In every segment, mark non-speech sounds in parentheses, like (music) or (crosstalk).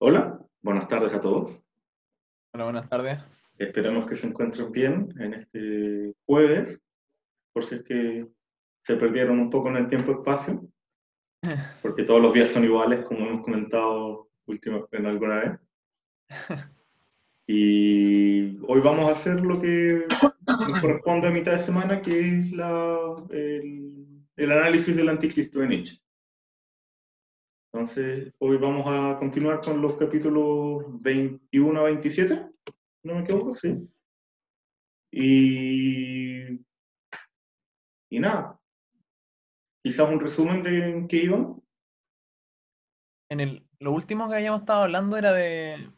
Hola, buenas tardes a todos. Hola, buenas tardes. Esperamos que se encuentren bien en este jueves, por si es que se perdieron un poco en el tiempo-espacio, (laughs) porque todos los días son iguales, como hemos comentado última, en alguna vez. (laughs) Y hoy vamos a hacer lo que nos corresponde a mitad de semana, que es la, el, el análisis del anticristo de Nietzsche. Entonces, hoy vamos a continuar con los capítulos 21 a 27, no me equivoco, sí. Y, y nada, quizás un resumen de en qué iban. En el, lo último que habíamos estado hablando era de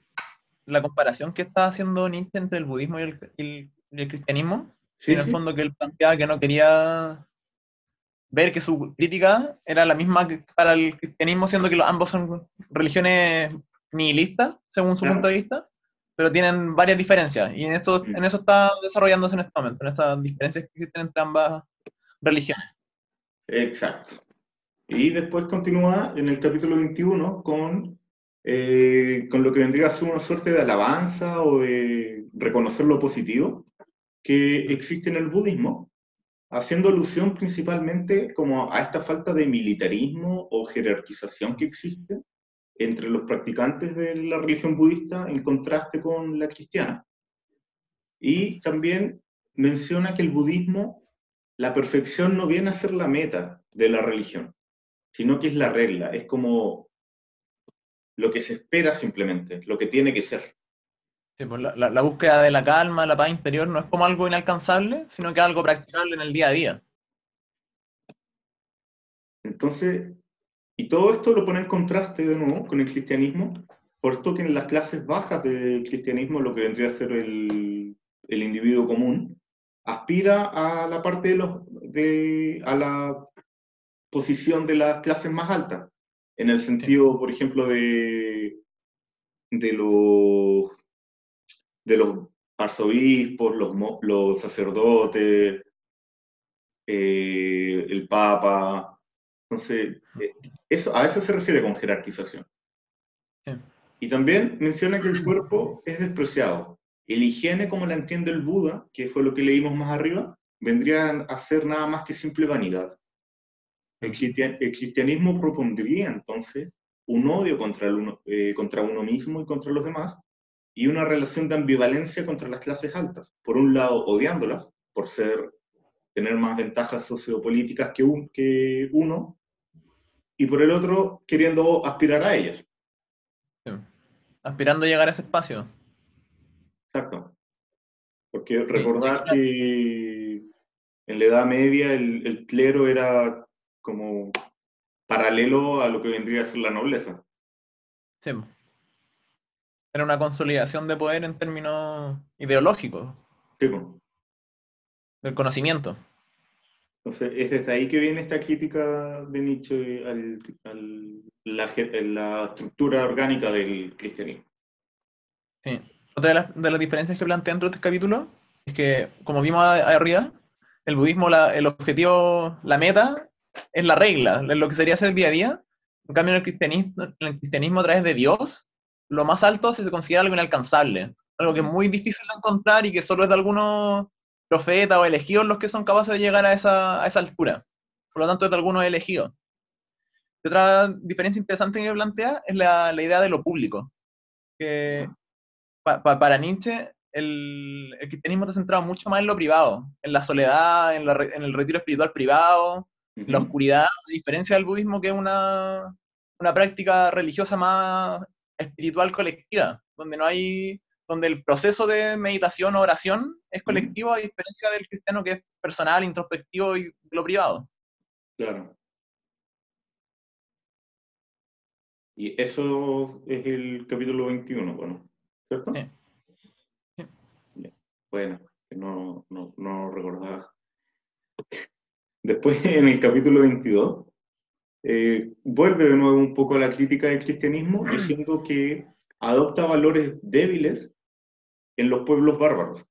la comparación que estaba haciendo Nietzsche entre el budismo y el, y el cristianismo. Sí, en el sí. fondo que él planteaba que no quería ver que su crítica era la misma que para el cristianismo, siendo que los, ambos son religiones nihilistas, según su Claro. punto de vista, pero tienen varias diferencias. Y en, esto, Mm. en eso está desarrollándose en este momento, en estas diferencias que existen entre ambas religiones. Exacto. Y después continúa en el capítulo 21 con, eh, con lo que vendría a ser una suerte de alabanza o de reconocer lo positivo que existe en el budismo, haciendo alusión principalmente como a esta falta de militarismo o jerarquización que existe entre los practicantes de la religión budista en contraste con la cristiana. Y también menciona que el budismo la perfección no viene a ser la meta de la religión, sino que es la regla, es como lo que se espera simplemente, lo que tiene que ser. Sí, pues la, la- la búsqueda de la calma, la paz interior, no es como algo inalcanzable, sino que es algo practicable en el día a día. Entonces, y todo esto lo pone en contraste de nuevo con el cristianismo, puesto que en las clases bajas del cristianismo, lo que vendría a ser el, el individuo común, aspira a la parte de los, de, a la posición de las clases más altas, en el sentido, por ejemplo, de, de los de los arzobispos, los, los sacerdotes, eh, el papa. Entonces, eh, eso, a eso se refiere con jerarquización. Sí. Y también menciona que el cuerpo es despreciado. El higiene, como la entiende el Buda, que fue lo que leímos más arriba, vendría a ser nada más que simple vanidad. El, cristian- el cristianismo propondría entonces un odio contra, el uno, eh, contra uno mismo y contra los demás, y una relación de ambivalencia contra las clases altas. Por un lado, odiándolas por ser, tener más ventajas sociopolíticas que, un, que uno, y por el otro, queriendo aspirar a ellas. Sí. Aspirando a llegar a ese espacio. Exacto. Porque recordar que en la Edad Media el, el clero era como paralelo a lo que vendría a ser la nobleza. Sí. Era una consolidación de poder en términos ideológicos, Sí, pues. del conocimiento. Entonces, es desde ahí que viene esta crítica de Nietzsche al- la, la estructura orgánica del cristianismo. Sí. Otra de las, de las diferencias que plantea dentro de este capítulo es que, como vimos a- arriba, el budismo, la- el objetivo, la meta, es la regla, es lo que sería ser el día a día. En cambio, en el cristianismo, en el cristianismo a través de Dios, lo más alto se considera algo inalcanzable, algo que es muy difícil de encontrar y que solo es de algunos profetas o elegidos los que son capaces de llegar a esa, a esa altura. Por lo tanto, es de algunos elegidos. Y otra diferencia interesante que plantea es la, la idea de lo público. Que pa- pa- para Nietzsche, el, el cristianismo está centrado mucho más en lo privado, en la soledad, en, la en el retiro espiritual privado, la Ujú. oscuridad, a diferencia del budismo, que es una, una práctica religiosa más espiritual colectiva, donde no hay, donde el proceso de meditación o oración es colectivo, a diferencia del cristiano que es personal, introspectivo y lo privado. Claro. Y eso es el capítulo 21, bueno, ¿cierto? Sí. Bueno, no, no, no recordaba. Después, en el capítulo 22, eh, vuelve de nuevo un poco a la crítica del cristianismo, (clears throat) diciendo que adopta valores débiles en los pueblos bárbaros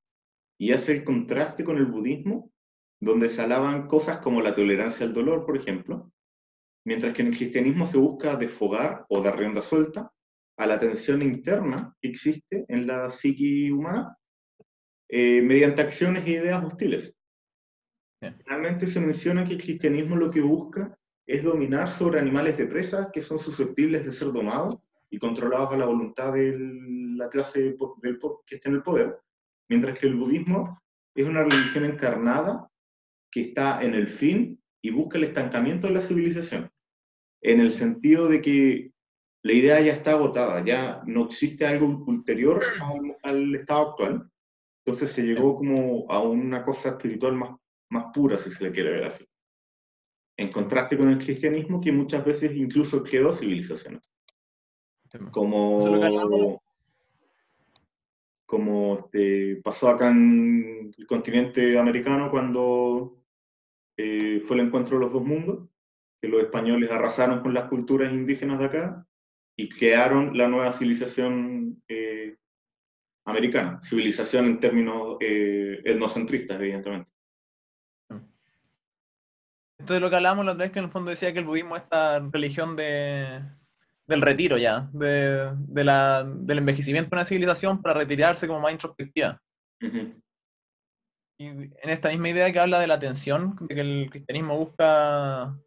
y hace el contraste con el budismo, donde se alaban cosas como la tolerancia al dolor, por ejemplo, mientras que en el cristianismo se busca desfogar o dar rienda suelta a la tensión interna que existe en la psique humana eh, mediante acciones e ideas hostiles. Finalmente se menciona que el cristianismo lo que busca es dominar sobre animales de presa que son susceptibles de ser domados y controlados a la voluntad de la clase que está en el poder, mientras que el budismo es una religión encarnada que está en el fin y busca el estancamiento de la civilización, en el sentido de que la idea ya está agotada, ya no existe algo ulterior al, estado actual, entonces se llegó como a una cosa espiritual más, más pura, si se le quiere ver así. En contraste con el cristianismo, que muchas veces incluso quedó civilización. Como, como este, pasó acá en el continente americano cuando eh, fue el encuentro de los dos mundos, que los españoles arrasaron con las culturas indígenas de acá y crearon la nueva civilización eh, americana, civilización en términos eh, etnocentristas, evidentemente. Esto es lo que hablábamos la otra vez, que en el fondo decía que el budismo es esta religión de, del retiro ya, de, de la, del envejecimiento de una civilización para retirarse como más introspectiva. Y en esta misma idea que habla de la tensión, de que el cristianismo busca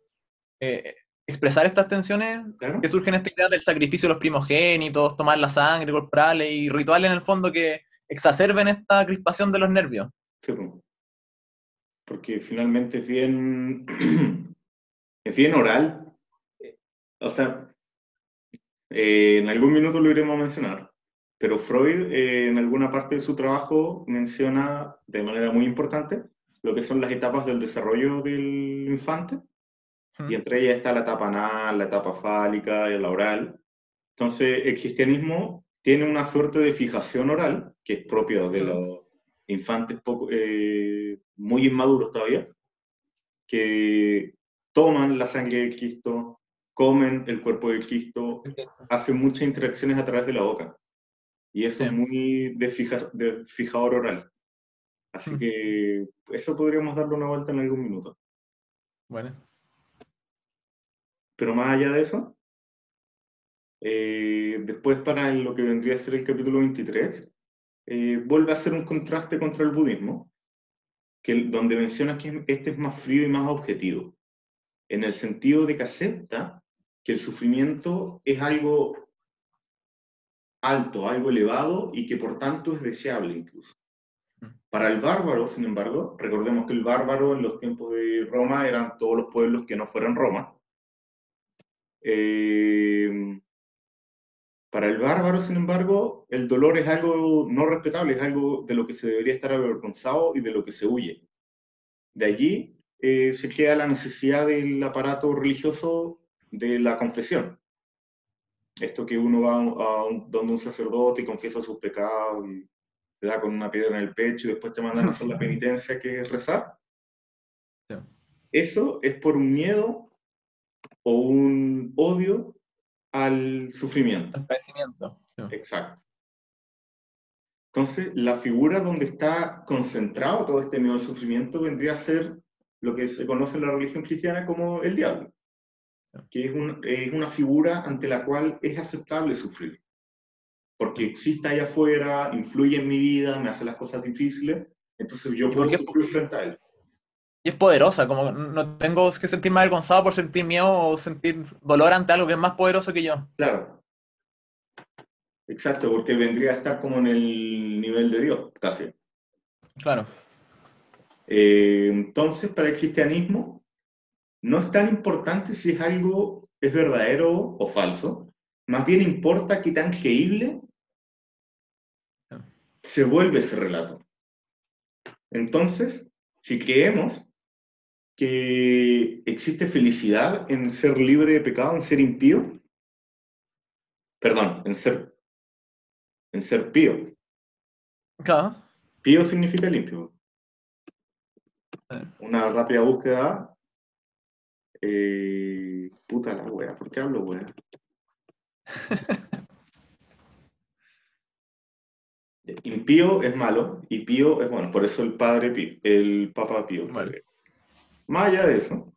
eh, expresar estas tensiones que surgen esta idea del sacrificio de los primogénitos, tomar la sangre corporal y rituales en el fondo que exacerben esta crispación de los nervios. Porque finalmente es bien, (clears throat) es bien oral. O sea, eh, en algún minuto lo iremos a mencionar, pero Freud eh, en alguna parte de su trabajo menciona de manera muy importante lo que son las etapas del desarrollo del infante, y entre ellas está la etapa anal, la etapa fálica y la oral. Entonces, el cristianismo tiene una suerte de fijación oral, que es propia de los infantes poco, eh, muy inmaduros todavía, que toman la sangre de Cristo, comen el cuerpo de Cristo, hacen muchas interacciones a través de la boca. Y eso es muy de, fija, de fijador oral. Así que eso podríamos darle una vuelta en algún minuto. Bueno. Pero más allá de eso, eh, después para lo que vendría a ser el capítulo 23, eh, vuelve a hacer un contraste contra el budismo, que, donde menciona que este es más frío y más objetivo, en el sentido de que acepta que el sufrimiento es algo alto, algo elevado y que por tanto es deseable incluso. Mm. Para el bárbaro, sin embargo, recordemos que el bárbaro en los tiempos de Roma eran todos los pueblos que no fueran Roma. Eh, para el bárbaro, sin embargo, el dolor es algo no respetable, es algo de lo que se debería estar avergonzado y de lo que se huye. De allí eh, se crea la necesidad del aparato religioso de la confesión. Esto que uno va a donde un sacerdote y confiesa sus pecados y te da con una piedra en el pecho y después te mandan a hacer la penitencia que es rezar. Eso es por un miedo o un odio al sufrimiento. Al padecimiento. Exacto. Entonces, la figura donde está concentrado todo este miedo al sufrimiento vendría a ser lo que se conoce en la religión cristiana como el diablo que es, una figura ante la cual es aceptable sufrir, porque existe allá afuera, influye en mi vida, me hace las cosas difíciles, entonces yo puedo sufrir frente a él. Y es poderosa, como no tengo que sentirme avergonzado por sentir miedo o sentir dolor ante algo que es más poderoso que yo. Claro. Exacto, porque vendría a estar como en el nivel de Dios, casi. Claro. Eh, entonces, para el cristianismo, no es tan importante si es algo es verdadero o falso, más bien importa qué tan creíble se vuelve ese relato. Entonces, si creemos que existe felicidad en ser libre de pecado, en ser impío, perdón, en ser, en ser pío. Pío significa limpio. Eh. Una rápida búsqueda eh, puta la wea, ¿por qué hablo wea? (laughs) Impío es malo y pío es bueno, por eso el padre pío, el papa pío. Más allá de eso,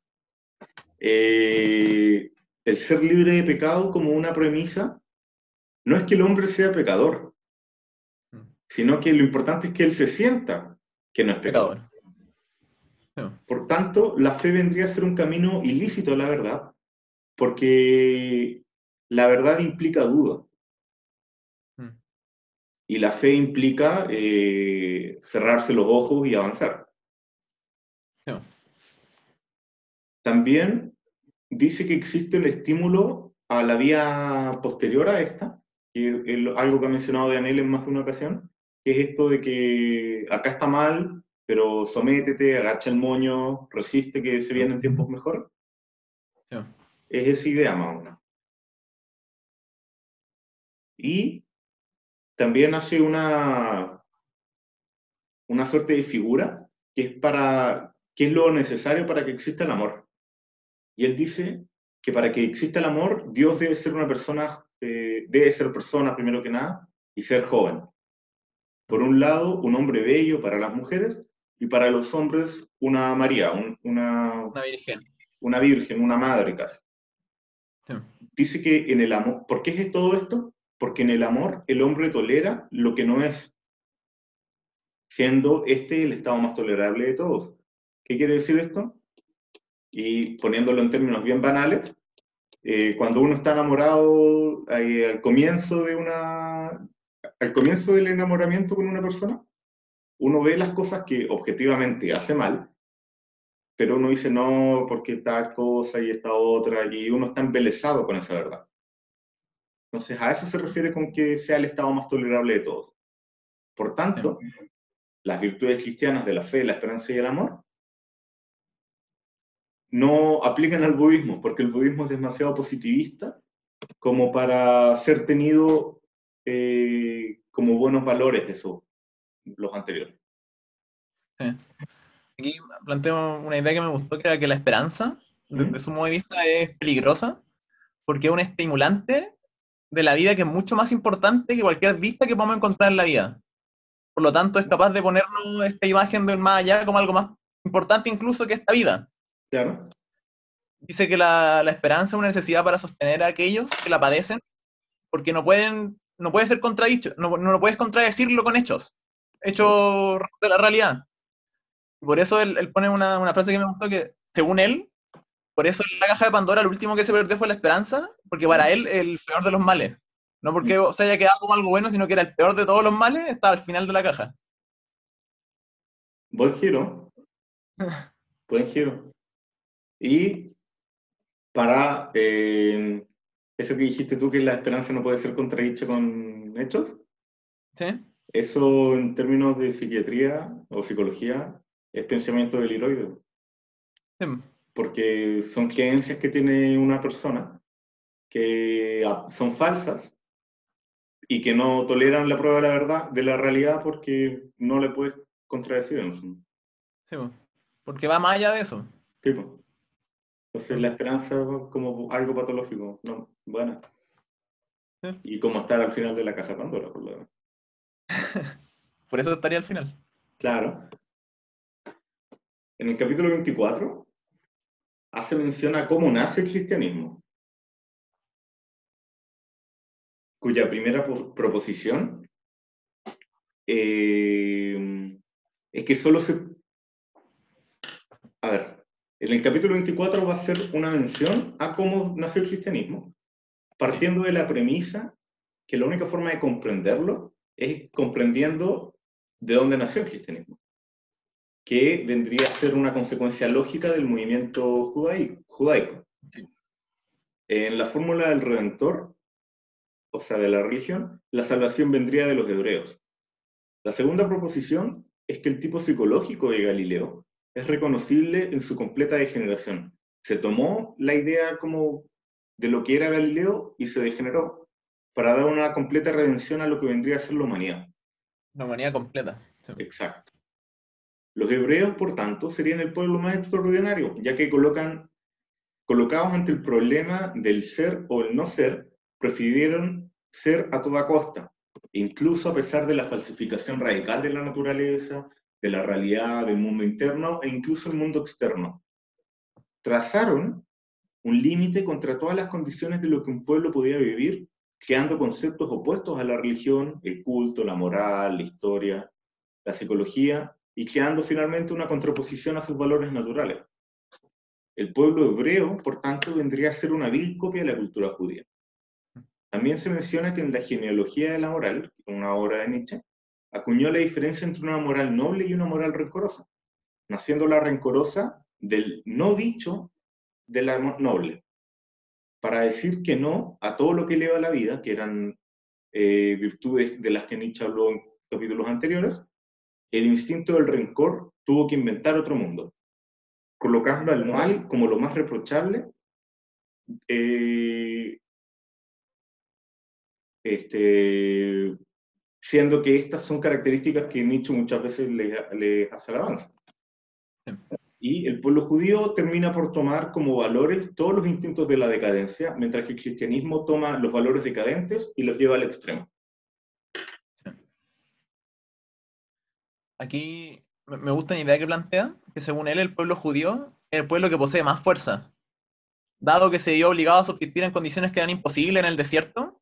eh, el ser libre de pecado como una premisa no es que el hombre sea pecador, sino que lo importante es que él se sienta que no es pecador. Por tanto, la fe vendría a ser un camino ilícito a la verdad, porque la verdad implica duda. Mm. Y la fe implica eh, cerrarse los ojos y avanzar. Sí. También dice que existe el estímulo a la vía posterior a esta, que es algo que ha mencionado Daniel en más de una ocasión, que es esto de que acá está mal, pero sométete, agacha el moño, resiste que se vienen tiempos mejores. Sí. Es esa idea más o menos. Y también hace una, una suerte de figura que es para qué es lo necesario para que exista el amor. Y él dice que para que exista el amor, Dios debe ser una persona, eh, debe ser persona primero que nada y ser joven. Por un lado, un hombre bello para las mujeres y para los hombres una María, un- una, Una virgen. una virgen, una madre casi. Sí. Dice que en el amor, ¿por qué es todo esto? Porque en el amor el hombre tolera lo que no es, siendo este el estado más tolerable de todos. ¿Qué quiere decir esto? Y poniéndolo en términos bien banales, eh, cuando uno está enamorado eh, al comienzo de una, al comienzo del enamoramiento con una persona, uno ve las cosas que objetivamente hace mal, pero uno dice no, porque tal cosa y esta otra, y uno está embelesado con esa verdad. Entonces, a eso se refiere con que sea el estado más tolerable de todos. Por tanto, las virtudes cristianas de la fe, la esperanza y el amor no aplican al budismo, porque el budismo es demasiado positivista como para ser tenido eh, como buenos valores esos, los anteriores. Aquí planteo una idea que me gustó, que era que la esperanza, desde su punto de vista, es peligrosa, porque es un estimulante de la vida que es mucho más importante que cualquier vista que podamos encontrar en la vida. Por lo tanto, es capaz de ponernos esta imagen del más allá como algo más importante incluso que esta vida. Claro, Dice que la, la esperanza es una necesidad para sostener a aquellos que la padecen, porque no pueden, no puede ser contradicho, no, no lo puedes contradecirlo con hechos, hechos de la realidad. Por eso él, él pone una, una frase que me gustó que, según él, por eso en la caja de Pandora lo último que se perdió fue la esperanza, porque para él el peor de los males. No porque se haya quedado como algo bueno, sino que era el peor de todos los males, estaba al final de la caja. buen giro. (laughs) Buen giro. Y para eh, eso que dijiste tú, que la esperanza no puede ser contradicha con hechos, ¿Sí? eso en términos de psiquiatría o psicología es pensamiento deliroide, Sí. porque son creencias que tiene una persona que ah, son falsas y que no toleran la prueba de la verdad, de la realidad, porque no le puedes contradecir en. Sí, po. porque va más allá de eso. Tipo. Entonces la esperanza como algo patológico, no, buena. Sí. Y como estar al final de la caja Pandora, por lo demás. (laughs) Por eso estaría al final. Claro. En el capítulo 24 hace mención a cómo nace el cristianismo, cuya primera po- proposición eh, es que solo se... En el capítulo 24 va a ser una mención a cómo nació el cristianismo, partiendo de la premisa que la única forma de comprenderlo es comprendiendo de dónde nació el cristianismo, que vendría a ser una consecuencia lógica del movimiento judaico. En la fórmula del Redentor, o sea, de la religión, la salvación vendría de los hebreos. La segunda proposición es que el tipo psicológico de Galileo es reconocible en su completa degeneración. Se tomó la idea como de lo que era Galileo y se degeneró para dar una completa redención a lo que vendría a ser la humanidad. La humanidad completa. Sí. Exacto. Los hebreos, por tanto, serían el pueblo más extraordinario, ya que colocan, colocados ante el problema del ser o el no ser, prefirieron ser a toda costa, incluso a pesar de la falsificación radical de la naturaleza, de la realidad, del mundo interno e incluso el mundo externo. Trazaron un límite contra todas las condiciones de lo que un pueblo podía vivir creando conceptos opuestos a la religión, el culto, la moral, la historia, la psicología, y creando finalmente una contraposición a sus valores naturales. El pueblo hebreo, por tanto, vendría a ser una vil copia de la cultura judía. También se menciona que en la genealogía de la moral, una obra de Nietzsche, acuñó la diferencia entre una moral noble y una moral rencorosa, naciendo la rencorosa del no dicho de la noble, para decir que no a todo lo que eleva la vida, que eran eh, virtudes de las que Nietzsche habló en capítulos anteriores, el instinto del rencor tuvo que inventar otro mundo, colocando al mal como lo más reprochable, eh, este, siendo que estas son características que Nietzsche muchas veces les, hace alabanza. Y el pueblo judío termina por tomar como valores todos los instintos de la decadencia, mientras que el cristianismo toma los valores decadentes y los lleva al extremo. Aquí me gusta una idea que plantea, que según él el pueblo judío es el pueblo que posee más fuerza. Dado que se vio obligado a subsistir en condiciones que eran imposibles en el desierto.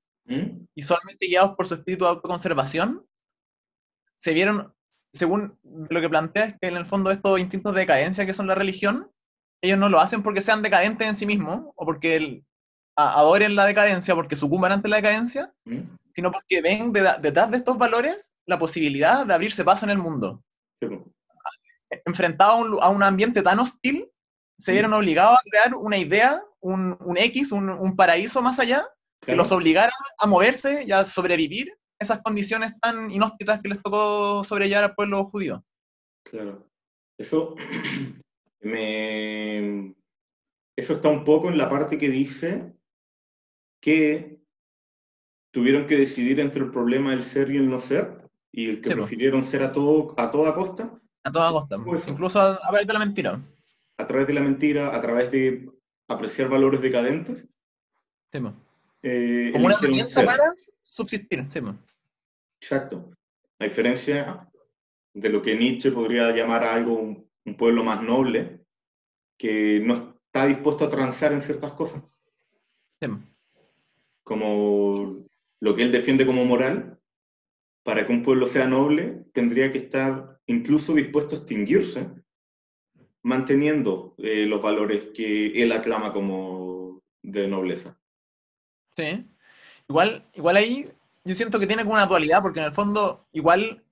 Y solamente guiados por su espíritu de autoconservación, se vieron, según lo que plantea, es que en el fondo estos instintos de decadencia que son la religión, ellos no lo hacen porque sean decadentes en sí mismos, o porque adoren la decadencia, porque sucumban ante la decadencia, ¿Mm? sino porque ven detrás de estos valores la posibilidad de abrirse paso en el mundo. Enfrentados a un, ambiente tan hostil, se ¿Mm? vieron obligados a crear una idea, un, X, un, paraíso más allá, que los obligara a moverse y a sobrevivir esas condiciones tan inhóspitas que les tocó sobrellevar al pueblo judío. Claro. Eso (clears throat) me... Eso está un poco en la parte que dice que tuvieron que decidir entre el problema del ser y el no ser, y el que prefirieron ser a, todo, a toda costa. A toda costa, pues, incluso a, través de la mentira. A través de la mentira, a través de apreciar valores decadentes. Sí, eh, Como una herramienta para subsistir, sí. Exacto. A diferencia de lo que Nietzsche podría llamar algo un, pueblo más noble, que no está dispuesto a transar en ciertas cosas. Sí. Como lo que él defiende como moral, para que un pueblo sea noble, tendría que estar incluso dispuesto a extinguirse, manteniendo eh, los valores que él aclama como de nobleza. Sí. Igual, igual ahí yo siento que tiene como una dualidad, porque en el fondo, igual,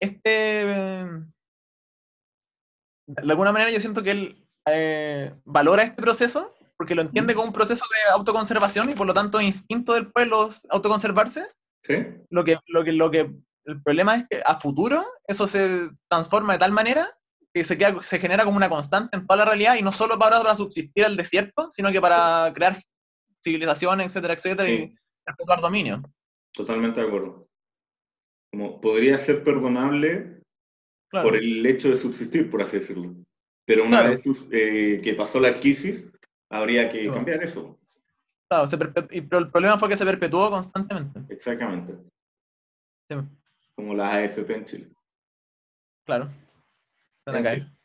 este. De alguna manera yo siento que él eh, valora este proceso, porque lo entiende como un proceso de autoconservación y por lo tanto instinto del pueblo autoconservarse. Sí. Lo que, lo que, lo que, el problema es que a futuro eso se transforma de tal manera que se, queda, se genera como una constante en toda la realidad y no solo para, para subsistir al desierto, sino que para crear civilización, etcétera, etcétera, y perpetuar dominio. Totalmente de acuerdo. Como podría ser perdonable por el hecho de subsistir, por así decirlo. Pero una vez eh, que pasó la crisis, habría que cambiar eso. Claro, pero el problema fue que se perpetuó constantemente. Exactamente. Como las AFP en Chile. Claro. Van a caer.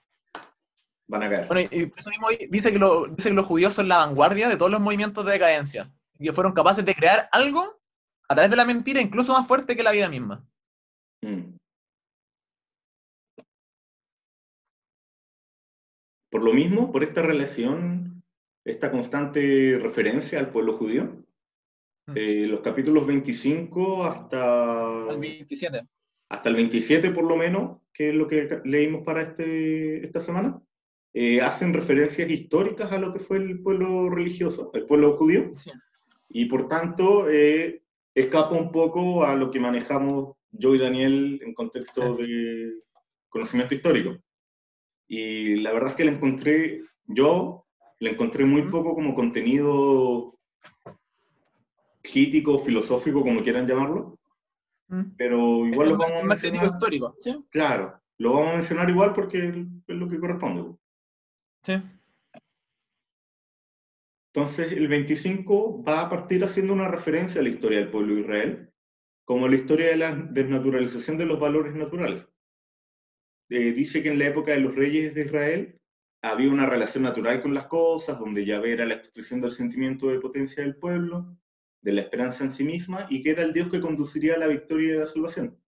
Van a caer. Bueno, y eso mismo dice que, dice que los judíos son la vanguardia de todos los movimientos de decadencia. Y que fueron capaces de crear algo a través de la mentira incluso más fuerte que la vida misma. Mm. Por lo mismo, por esta relación, esta constante referencia al pueblo judío, mm. eh, los capítulos 25 hasta... El 27. Hasta el 27 por lo menos, que es lo que leímos para este, esta semana, eh, hacen referencias históricas a lo que fue el pueblo religioso, el pueblo judío, y por tanto eh, escapa un poco a lo que manejamos yo y Daniel en contexto de conocimiento histórico. Y la verdad es que le encontré, yo le encontré muy poco como contenido crítico, filosófico, como quieran llamarlo, pero igual lo vamos a mencionar. histórico, Claro, lo vamos a mencionar igual porque es lo que corresponde. Sí. Entonces, el 25 va a partir haciendo una referencia a la historia del pueblo de Israel, como la historia de la desnaturalización de los valores naturales. Eh, dice que en la época de los reyes de Israel había una relación natural con las cosas, donde ya era la expresión del sentimiento de potencia del pueblo, de la esperanza en sí misma y que era el Dios que conduciría a la victoria y a la salvación.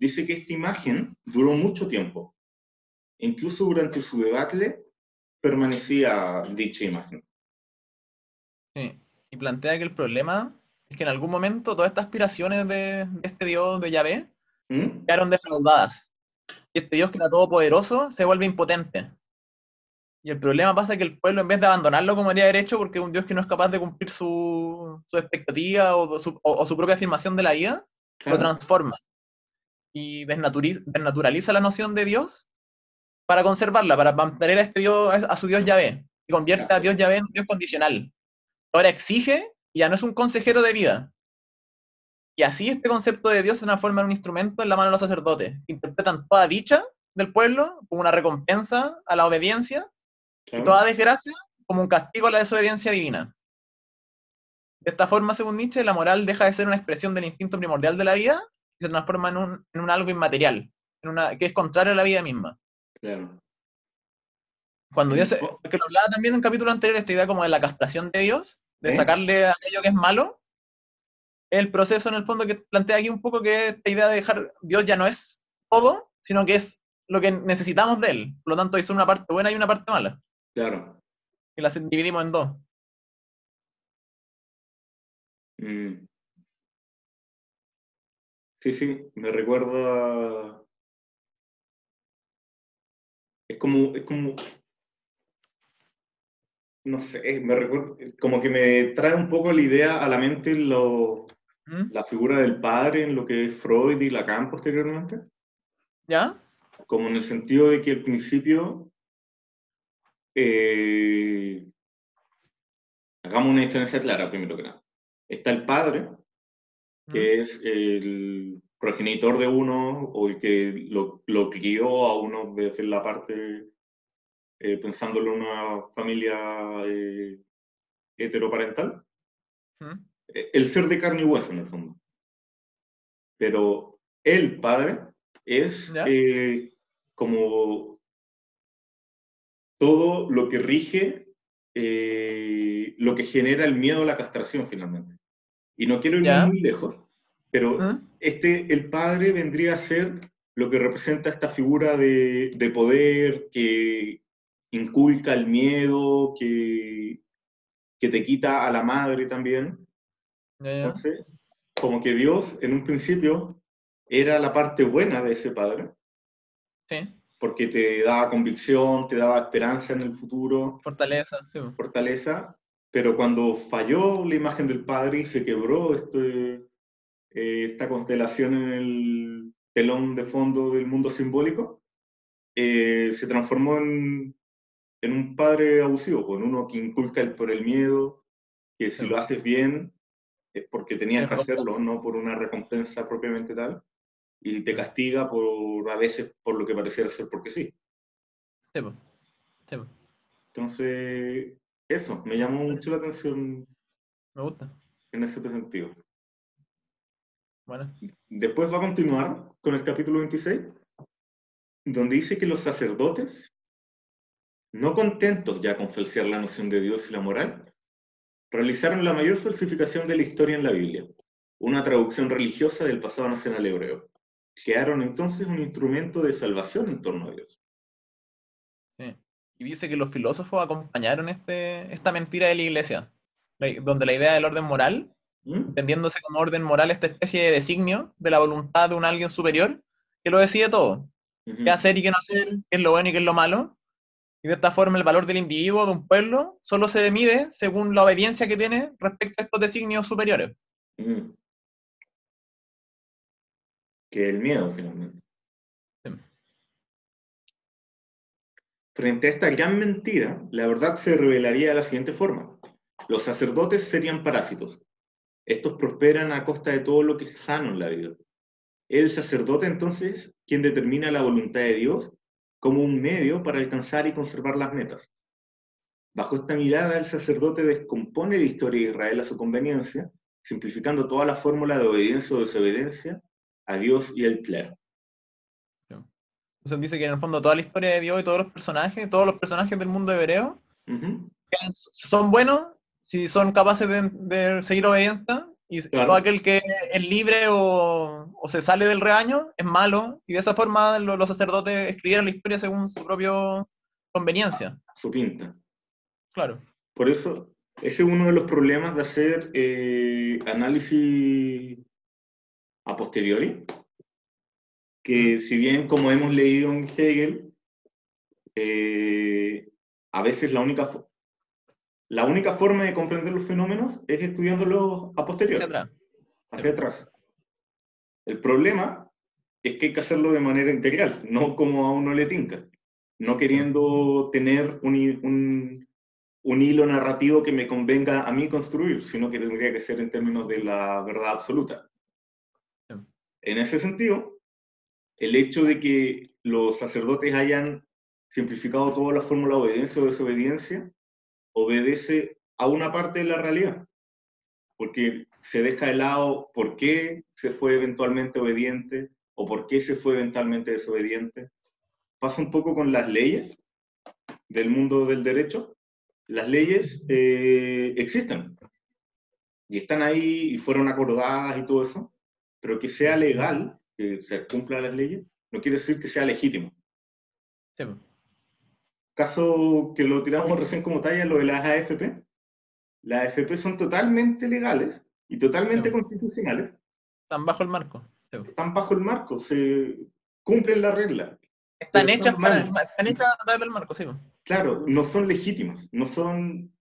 Dice que esta imagen duró mucho tiempo. Incluso durante su debate permanecía dicha imagen. Sí. Y plantea que el problema es que en algún momento todas estas aspiraciones de, este Dios de Yahvé ¿Mm? quedaron defraudadas. Y este Dios que era todopoderoso se vuelve impotente. Y el problema pasa que el pueblo, en vez de abandonarlo como haría derecho, porque es un Dios que no es capaz de cumplir su, su expectativa o su, o, su, propia afirmación de la vida, lo transforma. Y desnaturaliza la noción de Dios para conservarla, para mantener a, este Dios, a su Dios Yahvé. Y convierte a Dios Yahvé en un Dios condicional. Ahora exige, y ya no es un consejero de vida. Y así este concepto de Dios se transforma en un instrumento en la mano de los sacerdotes. Interpretan toda dicha del pueblo como una recompensa a la obediencia y toda desgracia como un castigo a la desobediencia divina. De esta forma, según Nietzsche, la moral deja de ser una expresión del instinto primordial de la vida y se transforma en un, algo inmaterial, en una, que es contrario a la vida misma. Claro. Cuando Dios, que lo hablaba también en un capítulo anterior, esta idea como de la castración de Dios, de ¿Eh? sacarle aquello que es malo, el proceso en el fondo que plantea aquí un poco que esta idea de dejar, Dios ya no es todo, sino que es lo que necesitamos de él. Por lo tanto, hay una parte buena y una parte mala. Claro. Y las dividimos en dos. Mm. Sí, sí, me recuerda. Es como, es como. No sé, me recuerda, como que me trae un poco la idea a la mente lo, ¿Mm? la figura del padre en lo que es Freud y Lacan posteriormente. ¿Ya? Como en el sentido de que al principio eh, hagamos una diferencia clara, primero que nada. Está el padre, que es el progenitor de uno o el que lo, lo crió a uno desde la parte, eh, pensándolo en una familia eh, heteroparental. El ser de carne y hueso, en el fondo. Pero el padre es como todo lo que rige, eh, lo que genera el miedo a la castración finalmente. Y no quiero ir muy lejos, pero ¿Ah? este, el padre vendría a ser lo que representa esta figura de, de poder que inculca el miedo, que, que, te quita a la madre también. Entonces, como que Dios en un principio era la parte buena de ese padre. Sí porque te daba convicción, te daba esperanza en el futuro. Fortaleza, sí. Fortaleza, pero cuando falló la imagen del Padre y se quebró este, eh, esta constelación en el telón de fondo del mundo simbólico, eh, se transformó en, en, un padre abusivo, con uno que inculca el, por el miedo, que si lo haces bien es porque tenías que hacerlo, no por una recompensa propiamente tal y te castiga por a veces por lo que pareciera ser porque sí. Entonces, eso, me llamó mucho la atención. Me gusta. En ese sentido. Bueno. Después va a continuar con el capítulo 26, donde dice que los sacerdotes, no contentos ya con falsear la noción de Dios y la moral, realizaron la mayor falsificación de la historia en la Biblia, una traducción religiosa del pasado nacional hebreo crearon entonces un instrumento de salvación en torno a Dios. Sí. Y dice que los filósofos acompañaron este, esta mentira de la iglesia, donde la idea del orden moral, ¿Mm? entendiéndose como orden moral esta especie de designio de la voluntad de un alguien superior, que lo decide todo. Qué hacer y qué no hacer, qué es lo bueno y qué es lo malo. Y de esta forma el valor del individuo, de un pueblo, solo se mide según la obediencia que tiene respecto a estos designios superiores que el miedo finalmente. Frente a esta gran mentira, la verdad se revelaría de la siguiente forma. Los sacerdotes serían parásitos. Estos prosperan a costa de todo lo que es sano en la vida. El sacerdote entonces quien determina la voluntad de Dios como un medio para alcanzar y conservar las metas. Bajo esta mirada, el sacerdote descompone la historia de Israel a su conveniencia, simplificando toda la fórmula de obediencia o desobediencia a Dios y al clero. Entonces dice que en el fondo toda la historia de Dios y todos los personajes, todos los personajes del mundo hebreo, son buenos si son capaces de, de seguir obedientes, y Claro. todo aquel que es libre o, o se sale del rebaño es malo, y de esa forma lo- los sacerdotes escribieron la historia según su propia conveniencia. Su pinta. Claro. Por eso, ese es uno de los problemas de hacer eh, análisis a posteriori, que si bien como hemos leído en Hegel, eh, a veces la única, la única forma de comprender los fenómenos es estudiándolos a posteriori, Hacia atrás. hacia atrás. El problema es que hay que hacerlo de manera integral, no como a uno le tinca, no queriendo tener un, hi- un- un hilo narrativo que me convenga a mí construir, sino que tendría que ser en términos de la verdad absoluta. Sí. En ese sentido, el hecho de que los sacerdotes hayan simplificado toda la fórmula obediencia o desobediencia obedece a una parte de la realidad, porque se deja de lado por qué se fue eventualmente obediente o por qué se fue eventualmente desobediente. Pasa un poco con las leyes del mundo del derecho. Las leyes eh, existen y están ahí y fueron acordadas y todo eso, pero que sea legal, que se cumplan las leyes, no quiere decir que sea legítimo. Sí. Caso que lo tiramos recién como talla, lo de las AFP. Las AFP son totalmente legales y totalmente Sí. constitucionales. Están bajo el marco. Sí. Están bajo el marco, se cumplen la regla. Están hechas, para, están hechas a través del marco, sí. Claro, no son legítimas, no son,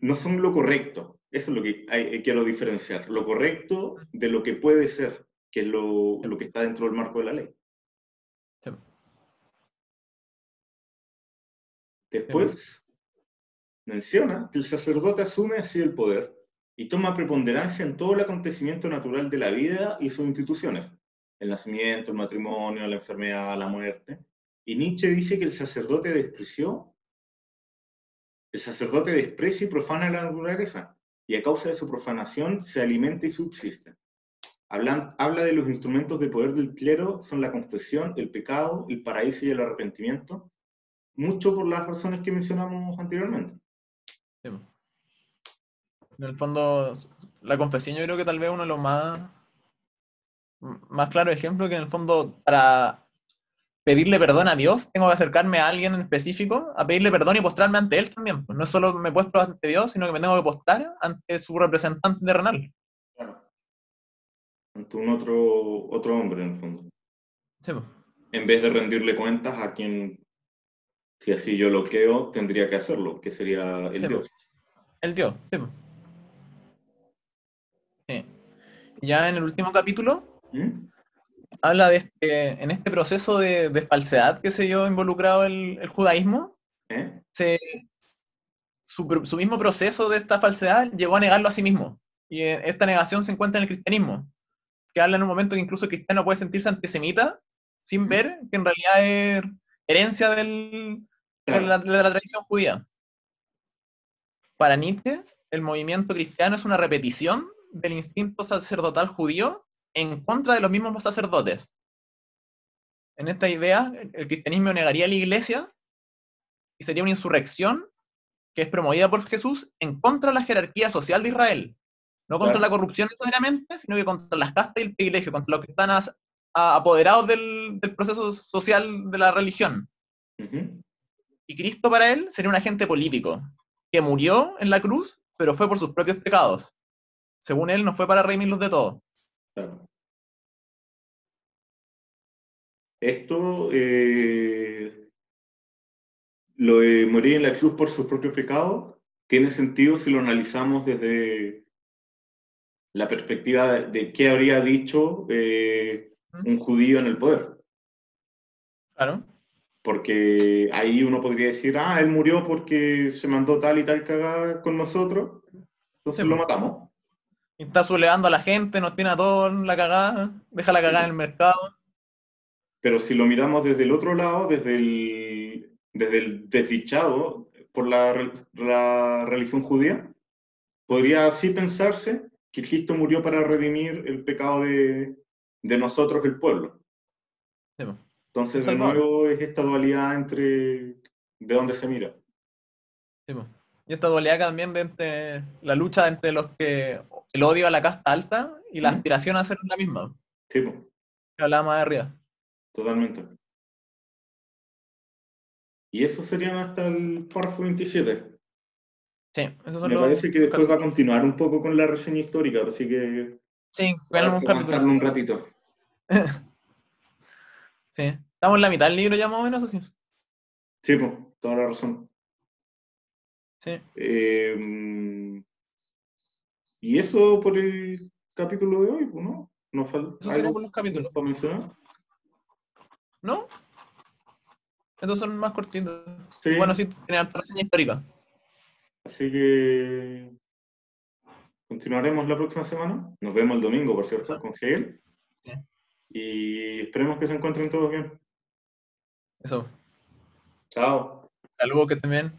no son lo correcto. Eso es lo que hay, hay- quiero diferenciar. Lo correcto de lo que puede ser, que es lo, lo que está dentro del marco de la ley. Sí. Después menciona que el sacerdote asume así el poder y toma preponderancia en todo el acontecimiento natural de la vida y sus instituciones, el nacimiento, el matrimonio, la enfermedad, la muerte. Y Nietzsche dice que el sacerdote despreció, el sacerdote desprecia y profana la naturaleza, y a causa de su profanación se alimenta y subsiste. Hablan- habla de los instrumentos de poder del clero, son la confesión, el pecado, el paraíso y el arrepentimiento, mucho por las razones que mencionamos anteriormente. Sí. En el fondo, la confesión yo creo que tal vez uno de los más, más claros ejemplos que en el fondo para pedirle perdón a Dios tengo que acercarme a alguien en específico a pedirle perdón y postrarme ante Él también. pues. No solo me postro ante Dios, sino que me tengo que postrar ante su representante terrenal. Ante un otro, otro hombre, en el fondo. Sí. En vez de rendirle cuentas a quien, si así yo lo creo, tendría que hacerlo, que sería el Sí, Dios. El Dios. sí. Sí. Ya en el último capítulo ¿Mm? habla de este, en este proceso de, de falsedad que se vio involucrado el, el judaísmo, ¿Eh? se, su, mismo proceso de esta falsedad llegó a negarlo a sí mismo. Y esta negación se encuentra en el cristianismo, que habla en un momento que incluso el cristiano puede sentirse antisemita sin ver que en realidad es herencia del- de, la, de la tradición judía. Para Nietzsche, el movimiento cristiano es una repetición del instinto sacerdotal judío en contra de los mismos sacerdotes. En esta idea, el cristianismo negaría a la iglesia y sería una insurrección que es promovida por Jesús en contra de la jerarquía social de Israel. No contra Claro. la corrupción necesariamente, sino que contra las castas y el privilegio, contra los que están a- apoderados del, del proceso social de la religión. Y Cristo para él sería un agente político, que murió en la cruz, pero fue por sus propios pecados. Según él, no fue para redimirlos de todo. Claro. Esto, eh, lo de morir en la cruz por sus propios pecados, tiene sentido si lo analizamos desde la perspectiva de, de qué habría dicho eh, un judío en el poder. Claro. Porque ahí uno podría decir, ah, él murió porque se mandó tal y tal cagada con nosotros, entonces Sí, lo matamos. Y está sublevando a la gente, nos tiene a todos la cagada, deja la cagada en el mercado. Pero si lo miramos desde el otro lado, desde el, desde el desdichado por la, la religión judía, podría así pensarse que Cristo murió para redimir el pecado de, de nosotros, el pueblo. Entonces, de nuevo, es esta dualidad entre de dónde se mira. Y esta dualidad también de entre la lucha entre los que el odio a la casta alta y la aspiración a ser la misma. Sí, Que hablaba más de arriba. totalmente. Y eso serían hasta el párrafo 27. Sí, esos son Me los. parece que después va a continuar un poco con la reseña histórica, así que Sí, bueno, un capítulo. un ratito. (laughs) Sí. Estamos en la mitad del libro ya más o menos así. Sí, pues, toda la razón. Sí. Eh, y eso por el capítulo de hoy, ¿no? Nos falta Eso sería por los capítulos. para mencionar. ¿No? Estos son más cortitos. Sí. Bueno, sí, tiene harta reseña histórica. Así que continuaremos la próxima semana. Nos vemos el domingo, por cierto, con Hegel. Y esperemos que se encuentren todos bien. Eso. Chao. Saludos, que bien.